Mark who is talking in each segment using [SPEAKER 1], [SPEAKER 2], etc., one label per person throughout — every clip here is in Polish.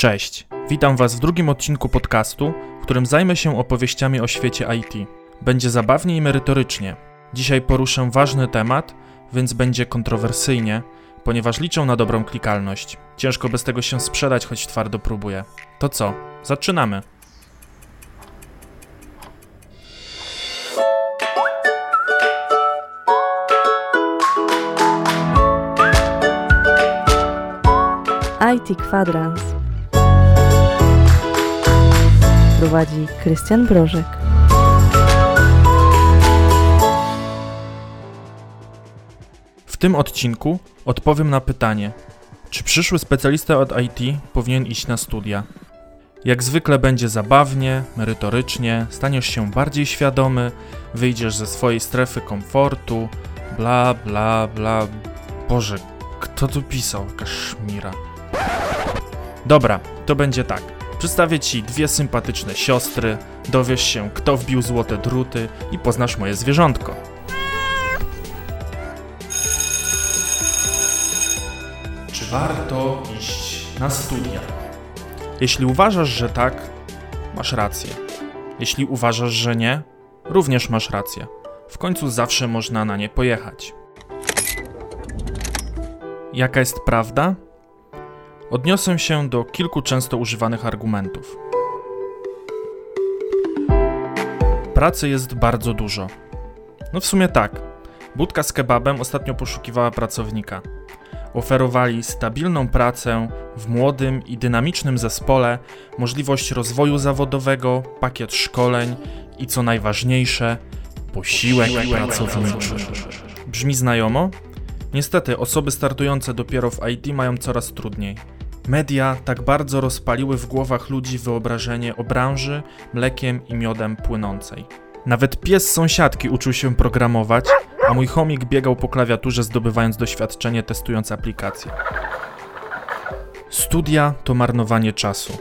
[SPEAKER 1] Cześć, witam Was w drugim odcinku podcastu, w którym zajmę się opowieściami o świecie IT. Będzie zabawnie i merytorycznie. Dzisiaj poruszę ważny temat, więc będzie kontrowersyjnie, ponieważ liczę na dobrą klikalność. Ciężko bez tego się sprzedać, choć twardo próbuję. To co? Zaczynamy!
[SPEAKER 2] IT Kwadrans prowadzi Krystian Brożek.
[SPEAKER 1] W tym odcinku odpowiem na pytanie, czy przyszły specjalista od IT powinien iść na studia? Jak zwykle będzie zabawnie, merytorycznie, staniesz się bardziej świadomy, wyjdziesz ze swojej strefy komfortu, bla bla bla. Boże, kto tu pisał? Jakaś szmira. Dobra, to będzie tak. Przedstawię ci dwie sympatyczne siostry, dowiesz się, kto wbił złote druty i poznasz moje zwierzątko. Czy warto iść na studia? Jeśli uważasz, że tak, masz rację. Jeśli uważasz, że nie, również masz rację. W końcu zawsze można na nie pojechać. Jaka jest prawda? Odniosę się do kilku często używanych argumentów. Pracy jest bardzo dużo. No w sumie tak. Budka z kebabem ostatnio poszukiwała pracownika. Oferowali stabilną pracę w młodym i dynamicznym zespole, możliwość rozwoju zawodowego, pakiet szkoleń i co najważniejsze, posiłek pracowniczy. Brzmi znajomo? Niestety, osoby startujące dopiero w IT mają coraz trudniej. Media tak bardzo rozpaliły w głowach ludzi wyobrażenie o branży mlekiem i miodem płynącej. Nawet pies sąsiadki uczył się programować, a mój chomik biegał po klawiaturze zdobywając doświadczenie testując aplikacje. Studia to marnowanie czasu.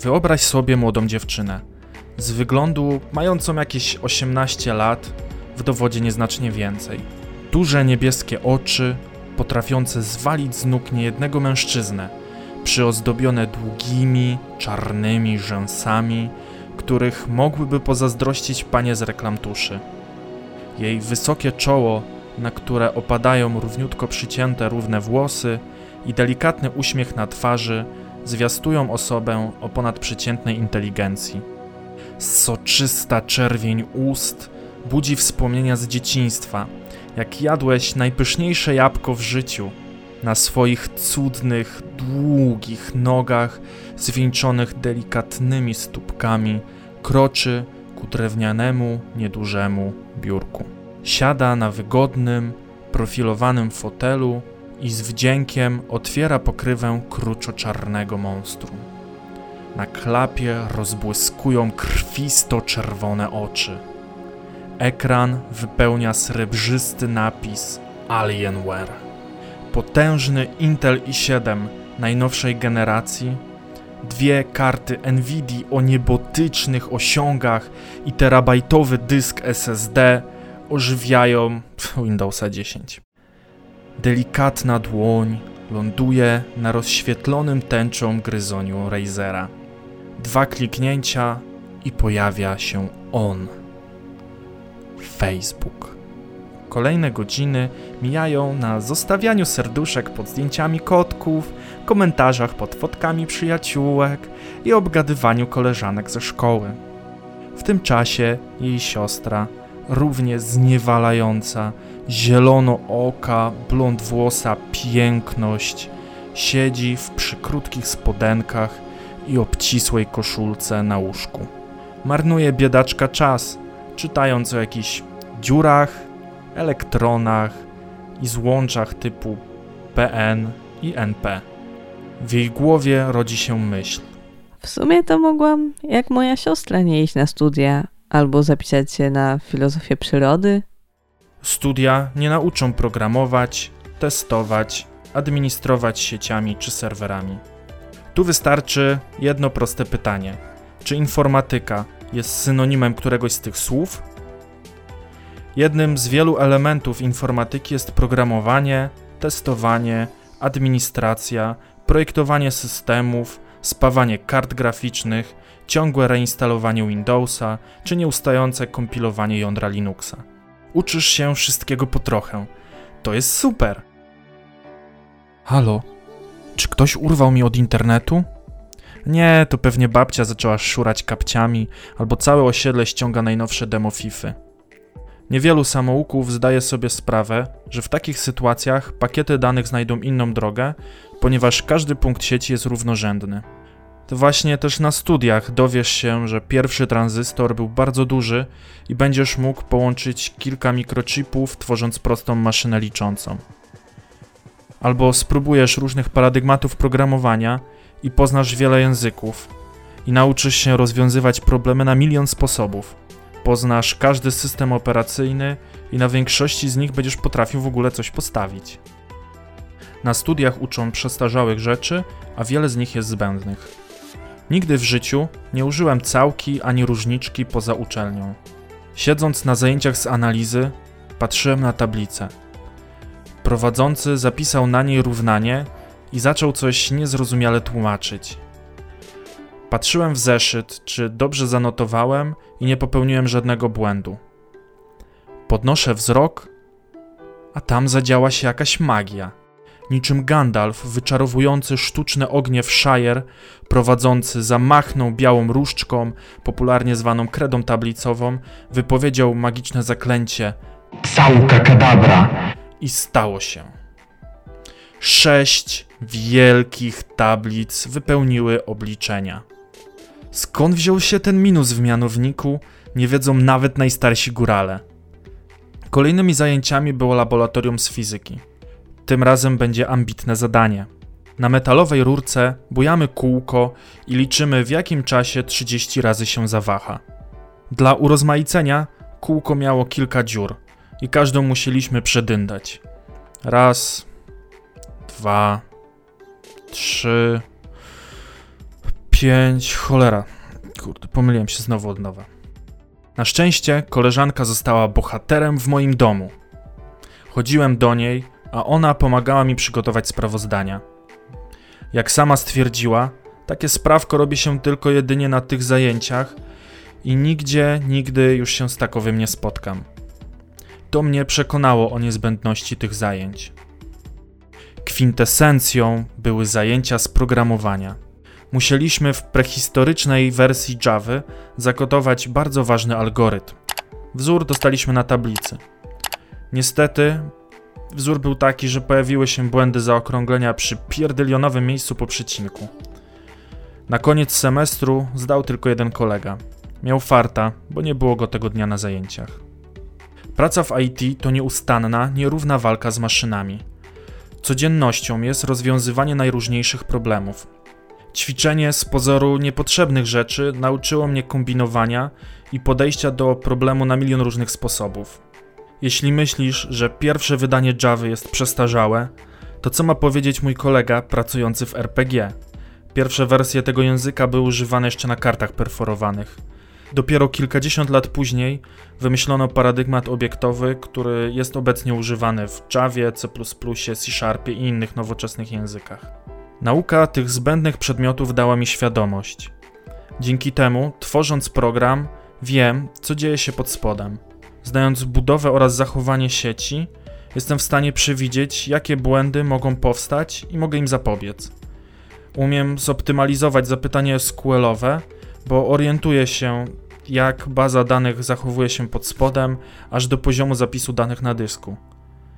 [SPEAKER 1] Wyobraź sobie młodą dziewczynę. Z wyglądu mającą jakieś 18 lat, w dowodzie nieznacznie więcej. Duże niebieskie oczy, potrafiące zwalić z nóg niejednego mężczyznę, przyozdobione długimi, czarnymi rzęsami, których mogłyby pozazdrościć panie z reklam tuszy. Jej wysokie czoło, na które opadają równiutko przycięte równe włosy i delikatny uśmiech na twarzy zwiastują osobę o ponadprzeciętnej inteligencji. Soczysta czerwień ust budzi wspomnienia z dzieciństwa, jak jadłeś najpyszniejsze jabłko w życiu – na swoich cudnych, długich nogach, zwieńczonych delikatnymi stópkami, kroczy ku drewnianemu, niedużemu biurku. Siada na wygodnym, profilowanym fotelu i z wdziękiem otwiera pokrywę kruczo-czarnego monstrum. Na klapie rozbłyskują krwisto-czerwone oczy. Ekran wypełnia srebrzysty napis Alienware potężny Intel i7 najnowszej generacji, dwie karty Nvidia o niebotycznych osiągach i terabajtowy dysk SSD ożywiają Windowsa 10. Delikatna dłoń ląduje na rozświetlonym tęczą gryzoniu Razera. Dwa kliknięcia i pojawia się on. Facebook. Kolejne godziny mijają na zostawianiu serduszek pod zdjęciami kotków, komentarzach pod fotkami przyjaciółek i obgadywaniu koleżanek ze szkoły. W tym czasie jej siostra, równie zniewalająca, zielono oka, blond włosa piękność, siedzi w przykrótkich spodenkach i obcisłej koszulce na łóżku. Marnuje biedaczka czas, czytając o jakichś dziurach, elektronach i złączach typu PN i NP. W jej głowie rodzi się myśl.
[SPEAKER 2] W sumie to mogłam, jak moja siostra, nie iść na studia albo zapisać się na filozofię przyrody.
[SPEAKER 1] Studia nie nauczą programować, testować, administrować sieciami czy serwerami. Tu wystarczy jedno proste pytanie: czy informatyka jest synonimem któregoś z tych słów, Jednym z wielu elementów informatyki jest programowanie, testowanie, administracja, projektowanie systemów, spawanie kart graficznych, ciągłe reinstalowanie Windowsa czy nieustające kompilowanie jądra Linuxa. Uczysz się wszystkiego po trochę. To jest super. Halo? Czy ktoś urwał mi od internetu? Nie, to pewnie babcia zaczęła szurać kapciami, albo całe osiedle ściąga najnowsze demo Fify. Niewielu samouków zdaje sobie sprawę, że w takich sytuacjach pakiety danych znajdą inną drogę, ponieważ każdy punkt sieci jest równorzędny. To właśnie też na studiach dowiesz się, że pierwszy tranzystor był bardzo duży i będziesz mógł połączyć kilka mikrochipów, tworząc prostą maszynę liczącą. Albo spróbujesz różnych paradygmatów programowania i poznasz wiele języków i nauczysz się rozwiązywać problemy na milion sposobów. Poznasz każdy system operacyjny i na większości z nich będziesz potrafił w ogóle coś postawić. Na studiach uczą przestarzałych rzeczy, a wiele z nich jest zbędnych. Nigdy w życiu nie użyłem całki ani różniczki poza uczelnią. Siedząc na zajęciach z analizy, patrzyłem na tablicę. Prowadzący zapisał na niej równanie i zaczął coś niezrozumiale tłumaczyć. Patrzyłem w zeszyt, czy dobrze zanotowałem i nie popełniłem żadnego błędu. Podnoszę wzrok, a tam zadziała się jakaś magia. Niczym Gandalf, wyczarowujący sztuczne ognie w Shire, prowadzący zamachną białą różdżką, popularnie zwaną kredą tablicową, wypowiedział magiczne zaklęcie
[SPEAKER 3] Psałka kadabra.
[SPEAKER 1] i stało się. Sześć wielkich tablic wypełniły obliczenia. Skąd wziął się ten minus w mianowniku, nie wiedzą nawet najstarsi górale. Kolejnymi zajęciami było laboratorium z fizyki. Tym razem będzie ambitne zadanie. Na metalowej rurce bujamy kółko i liczymy w jakim czasie 30 razy się zawaha. Dla urozmaicenia kółko miało kilka dziur i każdą musieliśmy przedyndać. Raz, dwa, trzy, pięć, cholera. Kurde, pomyliłem się znowu od nowa. Na szczęście koleżanka została bohaterem w moim domu. Chodziłem do niej, a ona pomagała mi przygotować sprawozdania. Jak sama stwierdziła, takie sprawko robi się tylko jedynie na tych zajęciach i nigdzie, nigdy już się z takowym nie spotkam. To mnie przekonało o niezbędności tych zajęć. Kwintesencją były zajęcia z programowania. Musieliśmy w prehistorycznej wersji Java zakodować bardzo ważny algorytm. Wzór dostaliśmy na tablicy. Niestety, wzór był taki, że pojawiły się błędy zaokrąglenia przy pierdylionowym miejscu po przecinku. Na koniec semestru zdał tylko jeden kolega. Miał farta, bo nie było go tego dnia na zajęciach. Praca w IT to nieustanna, nierówna walka z maszynami. Codziennością jest rozwiązywanie najróżniejszych problemów. Ćwiczenie z pozoru niepotrzebnych rzeczy nauczyło mnie kombinowania i podejścia do problemu na milion różnych sposobów. Jeśli myślisz, że pierwsze wydanie Java jest przestarzałe, to co ma powiedzieć mój kolega pracujący w RPG? Pierwsze wersje tego języka były używane jeszcze na kartach perforowanych. Dopiero kilkadziesiąt lat później wymyślono paradygmat obiektowy, który jest obecnie używany w Javie, C++, C Sharpie i innych nowoczesnych językach. Nauka tych zbędnych przedmiotów dała mi świadomość. Dzięki temu, tworząc program, wiem, co dzieje się pod spodem. Znając budowę oraz zachowanie sieci, jestem w stanie przewidzieć, jakie błędy mogą powstać i mogę im zapobiec. Umiem zoptymalizować zapytania SQL-owe, bo orientuję się, jak baza danych zachowuje się pod spodem, aż do poziomu zapisu danych na dysku.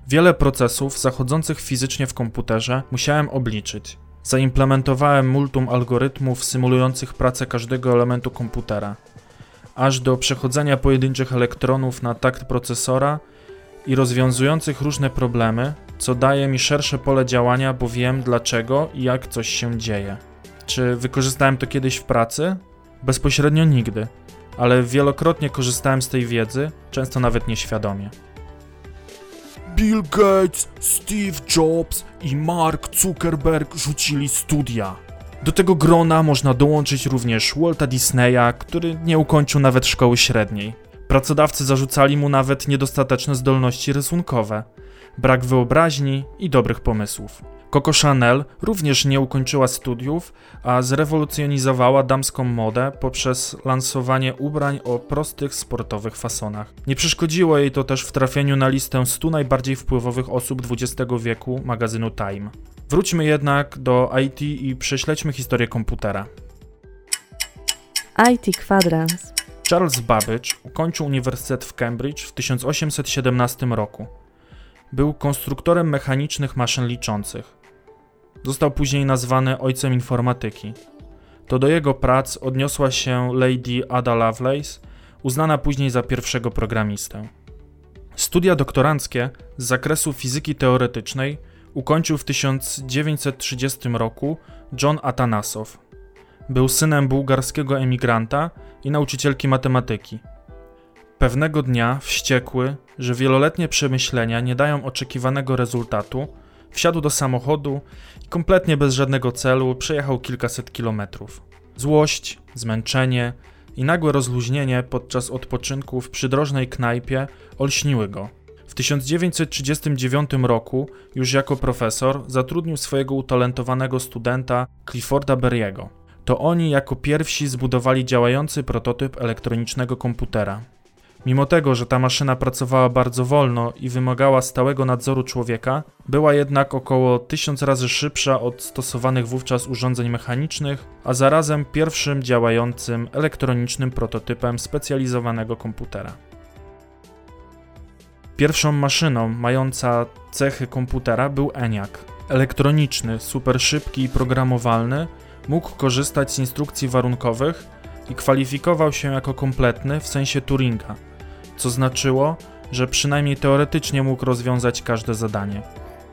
[SPEAKER 1] Wiele procesów zachodzących fizycznie w komputerze musiałem obliczyć. Zaimplementowałem multum algorytmów symulujących pracę każdego elementu komputera, aż do przechodzenia pojedynczych elektronów na takt procesora i rozwiązujących różne problemy, co daje mi szersze pole działania, bo wiem dlaczego i jak coś się dzieje. Czy wykorzystałem to kiedyś w pracy? Bezpośrednio nigdy, ale wielokrotnie korzystałem z tej wiedzy, często nawet nieświadomie. Bill Gates, Steve Jobs i Mark Zuckerberg rzucili studia. Do tego grona można dołączyć również Walta Disneya, który nie ukończył nawet szkoły średniej. Pracodawcy zarzucali mu nawet niedostateczne zdolności rysunkowe, brak wyobraźni i dobrych pomysłów. Coco Chanel również nie ukończyła studiów, a zrewolucjonizowała damską modę poprzez lansowanie ubrań o prostych sportowych fasonach. Nie przeszkodziło jej to też w trafieniu na listę 100 najbardziej wpływowych osób XX wieku magazynu Time. Wróćmy jednak do IT i prześledźmy historię komputera.
[SPEAKER 2] IT Quadrans.
[SPEAKER 1] Charles Babbage ukończył uniwersytet w Cambridge w 1817 roku. Był konstruktorem mechanicznych maszyn liczących. Został później nazwany ojcem informatyki. To do jego prac odniosła się Lady Ada Lovelace, uznana później za pierwszego programistę. Studia doktoranckie z zakresu fizyki teoretycznej ukończył w 1930 roku John Atanasow. Był synem bułgarskiego emigranta i nauczycielki matematyki. Pewnego dnia, wściekły, że wieloletnie przemyślenia nie dają oczekiwanego rezultatu, wsiadł do samochodu i kompletnie bez żadnego celu przejechał kilkaset kilometrów. Złość, zmęczenie i nagłe rozluźnienie podczas odpoczynku w przydrożnej knajpie olśniły go. W 1939 roku, już jako profesor, zatrudnił swojego utalentowanego studenta Clifforda Berry'ego. To oni jako pierwsi zbudowali działający prototyp elektronicznego komputera. Mimo tego, że ta maszyna pracowała bardzo wolno i wymagała stałego nadzoru człowieka, była jednak około tysiąc razy szybsza od stosowanych wówczas urządzeń mechanicznych, a zarazem pierwszym działającym elektronicznym prototypem specjalizowanego komputera. Pierwszą maszyną mająca cechy komputera był ENIAC. Elektroniczny, super szybki i programowalny, mógł korzystać z instrukcji warunkowych i kwalifikował się jako kompletny w sensie Turinga – co znaczyło, że przynajmniej teoretycznie mógł rozwiązać każde zadanie.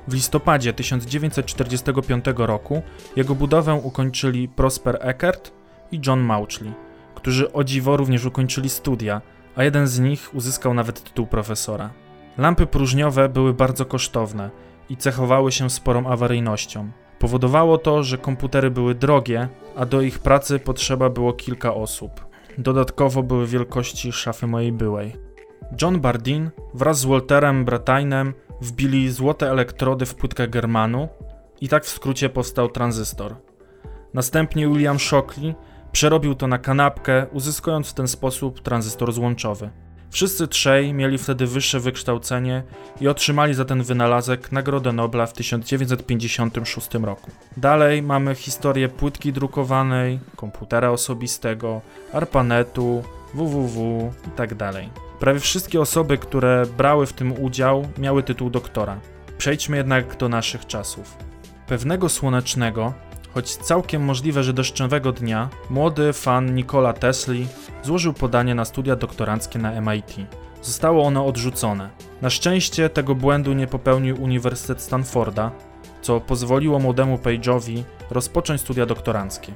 [SPEAKER 1] W listopadzie 1945 roku jego budowę ukończyli Prosper Eckert i John Mauchly, którzy o dziwo również ukończyli studia, a jeden z nich uzyskał nawet tytuł profesora. Lampy próżniowe były bardzo kosztowne i cechowały się sporą awaryjnością. Powodowało to, że komputery były drogie, a do ich pracy potrzeba było kilka osób. Dodatkowo były wielkości szafy mojej byłej. John Bardeen wraz z Walterem Bretainem wbili złote elektrody w płytkę Germanu i tak w skrócie powstał tranzystor. Następnie William Shockley przerobił to na kanapkę, uzyskując w ten sposób tranzystor złączowy. Wszyscy trzej mieli wtedy wyższe wykształcenie i otrzymali za ten wynalazek Nagrodę Nobla w 1956 roku. Dalej mamy historię płytki drukowanej, komputera osobistego, ARPANETu, www itd. Prawie wszystkie osoby, które brały w tym udział, miały tytuł doktora. Przejdźmy jednak do naszych czasów. Pewnego słonecznego, choć całkiem możliwe, że deszczowego dnia, młody fan Nikola Tesli złożył podanie na studia doktoranckie na MIT. Zostało ono odrzucone. Na szczęście tego błędu nie popełnił Uniwersytet Stanforda, co pozwoliło młodemu Page'owi rozpocząć studia doktoranckie.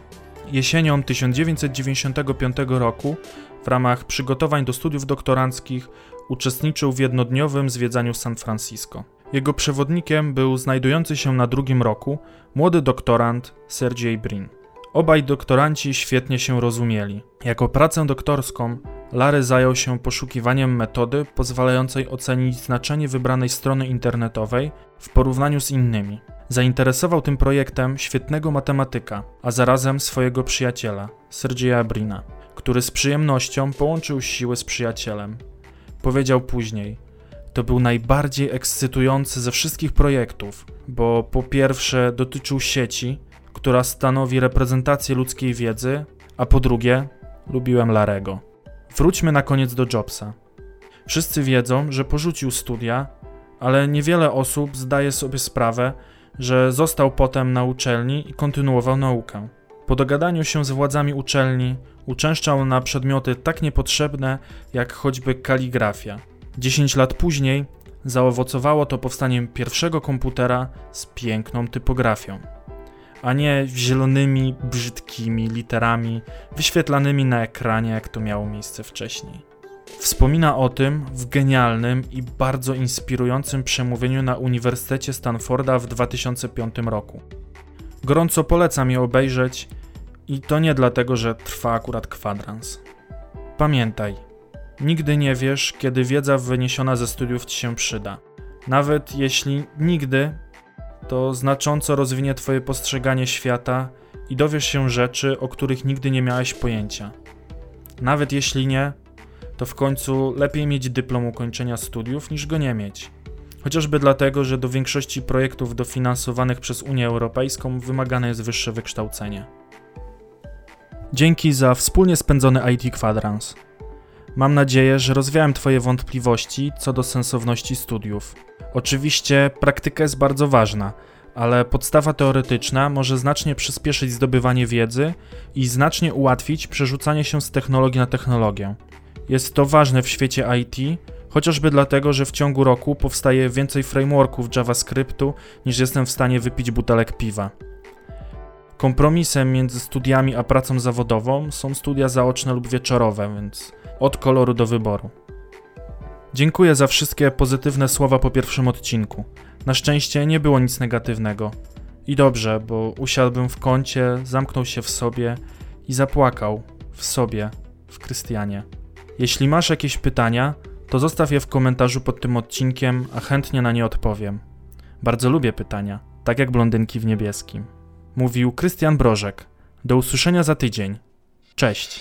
[SPEAKER 1] Jesienią 1995 roku w ramach przygotowań do studiów doktoranckich uczestniczył w jednodniowym zwiedzaniu San Francisco. Jego przewodnikiem był znajdujący się na drugim roku młody doktorant Sergey Brin. Obaj doktoranci świetnie się rozumieli. Jako pracę doktorską Larry zajął się poszukiwaniem metody pozwalającej ocenić znaczenie wybranej strony internetowej w porównaniu z innymi. Zainteresował tym projektem świetnego matematyka, a zarazem swojego przyjaciela, Sergeja Brina który z przyjemnością połączył siły z przyjacielem. Powiedział później: To był najbardziej ekscytujący ze wszystkich projektów, bo po pierwsze dotyczył sieci, która stanowi reprezentację ludzkiej wiedzy, a po drugie lubiłem Larego. Wróćmy na koniec do Jobsa. Wszyscy wiedzą, że porzucił studia, ale niewiele osób zdaje sobie sprawę, że został potem na uczelni i kontynuował naukę. Po dogadaniu się z władzami uczelni uczęszczał na przedmioty tak niepotrzebne jak choćby kaligrafia. 10 lat później zaowocowało to powstaniem pierwszego komputera z piękną typografią, a nie zielonymi, brzydkimi literami wyświetlanymi na ekranie, jak to miało miejsce wcześniej. Wspomina o tym w genialnym i bardzo inspirującym przemówieniu na Uniwersytecie Stanforda w 2005 roku. Gorąco polecam je obejrzeć i to nie dlatego, że trwa akurat kwadrans. Pamiętaj, nigdy nie wiesz, kiedy wiedza wyniesiona ze studiów ci się przyda. Nawet jeśli nigdy, to znacząco rozwinie Twoje postrzeganie świata i dowiesz się rzeczy, o których nigdy nie miałeś pojęcia. Nawet jeśli nie, to w końcu lepiej mieć dyplom ukończenia studiów niż go nie mieć. Chociażby dlatego, że do większości projektów dofinansowanych przez Unię Europejską wymagane jest wyższe wykształcenie. Dzięki za wspólnie spędzony IT kwadrans. Mam nadzieję, że rozwiałem Twoje wątpliwości co do sensowności studiów. Oczywiście praktyka jest bardzo ważna, ale podstawa teoretyczna może znacznie przyspieszyć zdobywanie wiedzy i znacznie ułatwić przerzucanie się z technologii na technologię. Jest to ważne w świecie IT, chociażby dlatego, że w ciągu roku powstaje więcej frameworków JavaScriptu niż jestem w stanie wypić butelek piwa. Kompromisem między studiami a pracą zawodową są studia zaoczne lub wieczorowe, więc od koloru do wyboru. Dziękuję za wszystkie pozytywne słowa po pierwszym odcinku. Na szczęście nie było nic negatywnego. I dobrze, bo usiadłbym w kącie, zamknął się w sobie i zapłakał w sobie, w Krystianie. Jeśli masz jakieś pytania, to zostaw je w komentarzu pod tym odcinkiem, a chętnie na nie odpowiem. Bardzo lubię pytania, tak jak blondynki w niebieskim. Mówił Krystian Brożek. Do usłyszenia za tydzień. Cześć.